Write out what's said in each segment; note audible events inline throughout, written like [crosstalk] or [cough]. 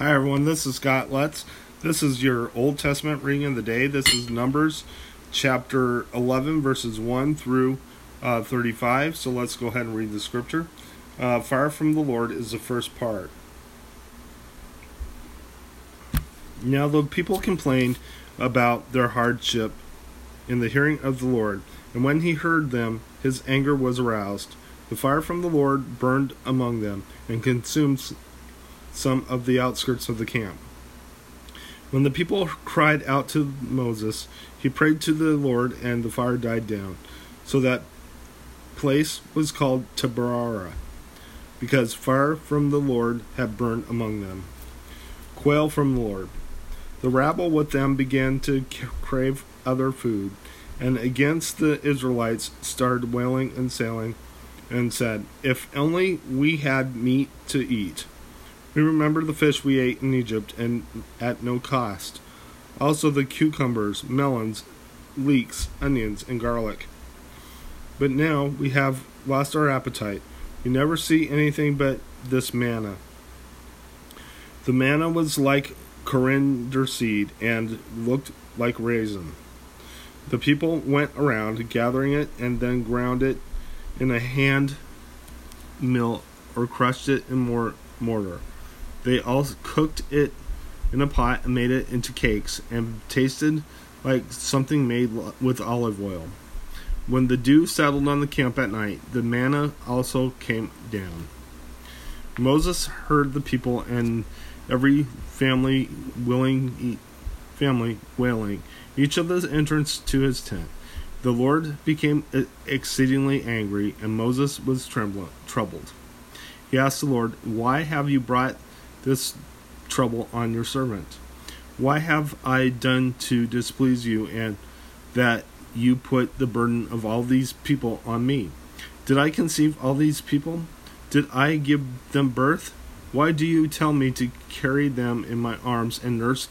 Hi everyone, this is Scott Lutz. This is your Old Testament reading of the day. This is Numbers chapter 11, verses 1 through uh, 35. So let's go ahead and read the scripture. Uh, Fire from the Lord is the first part. Now the people complained about their hardship in the hearing of the Lord, and when he heard them, his anger was aroused. The fire from the Lord burned among them and consumed some of the outskirts of the camp. When the people cried out to Moses, he prayed to the Lord, and the fire died down. So that place was called Taberah, because fire from the Lord had burned among them. Quail from the Lord. The rabble with them began to crave other food, and against the Israelites started wailing and sailing, and said, If only we had meat to eat. We remember the fish we ate in Egypt and at no cost. Also the cucumbers, melons, leeks, onions, and garlic. But now we have lost our appetite. We never see anything but this manna. The manna was like coriander seed and looked like raisin. The people went around gathering it and then ground it in a hand mill or crushed it in mor- mortar. They all cooked it in a pot and made it into cakes and tasted like something made with olive oil. When the dew settled on the camp at night, the manna also came down. Moses heard the people and every family willing family wailing, each of the entrance to his tent. The Lord became exceedingly angry, and Moses was troubled. He asked the Lord, Why have you brought this trouble on your servant? Why have I done to displease you, and that you put the burden of all these people on me? Did I conceive all these people? Did I give them birth? Why do you tell me to carry them in my arms and nurse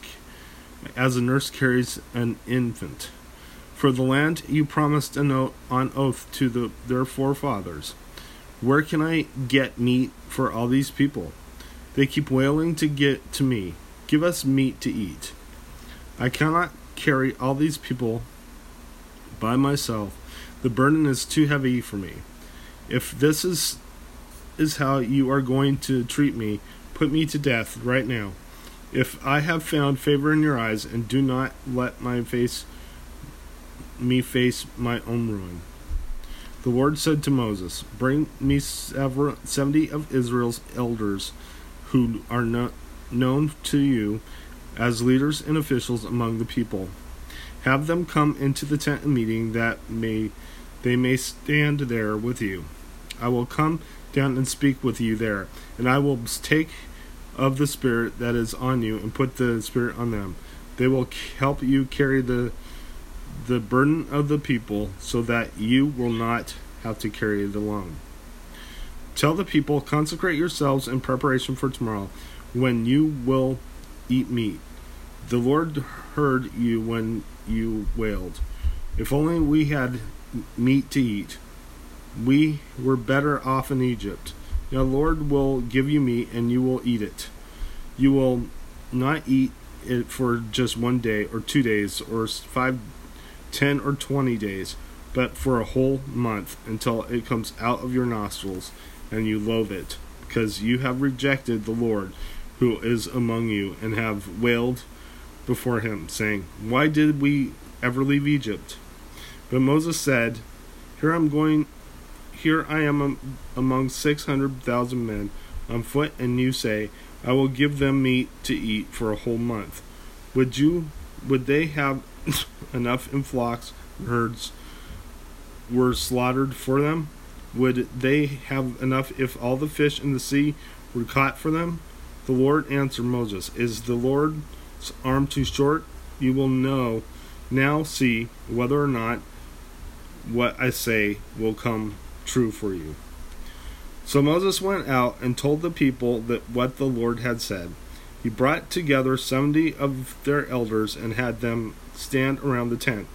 as a nurse carries an infant? For the land you promised an oath, on oath to the, their forefathers. Where can I get meat for all these people? They keep wailing to get to me. Give us meat to eat. I cannot carry all these people by myself. The burden is too heavy for me. If this is is how you are going to treat me, put me to death right now. If I have found favor in your eyes, and do not let my face me face my own ruin. The Lord said to Moses, Bring me seventy of Israel's elders who are not known to you as leaders and officials among the people. Have them come into the tent meeting that may they may stand there with you. I will come down and speak with you there, and I will take of the spirit that is on you and put the spirit on them. They will help you carry the the burden of the people so that you will not have to carry it alone. Tell the people, consecrate yourselves in preparation for tomorrow, when you will eat meat. The Lord heard you when you wailed. If only we had meat to eat. We were better off in Egypt. Now, Lord will give you meat, and you will eat it. You will not eat it for just one day, or two days, or five, ten, or twenty days, but for a whole month until it comes out of your nostrils and you loathe it, because you have rejected the Lord who is among you, and have wailed before him, saying, Why did we ever leave Egypt? But Moses said, Here I'm going here I am among six hundred thousand men on foot, and you say, I will give them meat to eat for a whole month. Would you would they have [laughs] enough in flocks and herds were slaughtered for them? Would they have enough if all the fish in the sea were caught for them? The Lord answered Moses, Is the Lord's arm too short? You will know now see whether or not what I say will come true for you. So Moses went out and told the people that what the Lord had said. He brought together seventy of their elders and had them stand around the tent.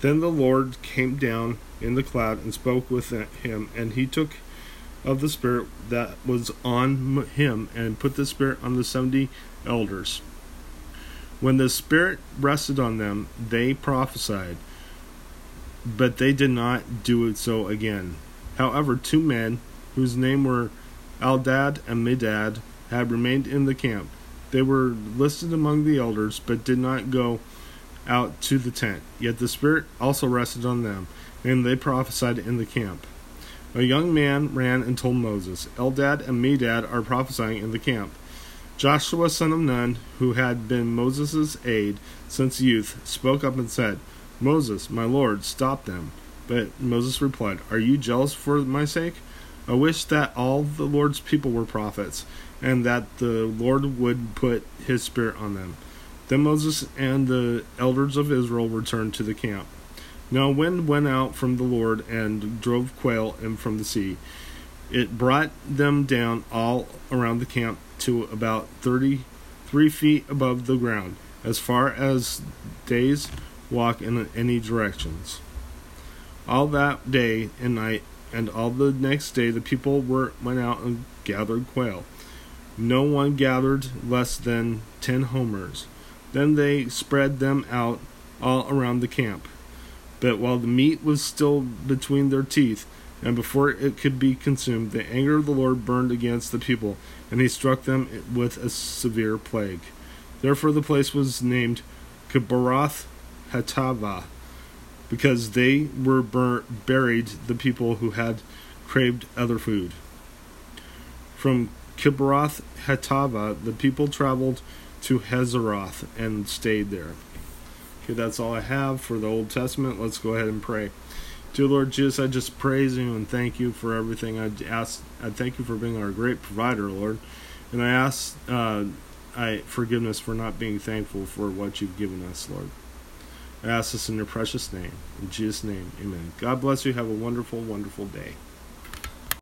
Then the Lord came down in the cloud and spoke with him, and he took of the Spirit that was on him and put the Spirit on the seventy elders. When the Spirit rested on them, they prophesied, but they did not do it so again. However, two men, whose name were Eldad and Medad, had remained in the camp. They were listed among the elders, but did not go out to the tent. Yet the Spirit also rested on them, and they prophesied in the camp. A young man ran and told Moses, Eldad and Medad are prophesying in the camp. Joshua son of Nun, who had been Moses' aide since youth, spoke up and said, Moses, my lord, stop them. But Moses replied, Are you jealous for my sake? I wish that all the Lord's people were prophets, and that the Lord would put his spirit on them. Then Moses and the elders of Israel returned to the camp. Now a wind went out from the Lord and drove quail in from the sea. It brought them down all around the camp to about thirty three feet above the ground, as far as days walk in any directions. All that day and night, and all the next day, the people were went out and gathered quail. No one gathered less than ten homers. Then they spread them out all around the camp. But while the meat was still between their teeth, and before it could be consumed, the anger of the Lord burned against the people, and he struck them with a severe plague. Therefore the place was named Kibroth Hattaavah, because they were bur- buried the people who had craved other food. From Kibroth Hattaavah, the people traveled to Hazeroth and stayed there. Okay, that's all I have for the Old Testament. Let's go ahead and pray. Dear Lord Jesus, I just praise you and thank you for everything. I ask, I thank you for being our great provider, Lord, and I ask, uh, I forgiveness for not being thankful for what you've given us, Lord. I ask this in your precious name, in Jesus' name, Amen. God bless you. Have a wonderful, wonderful day.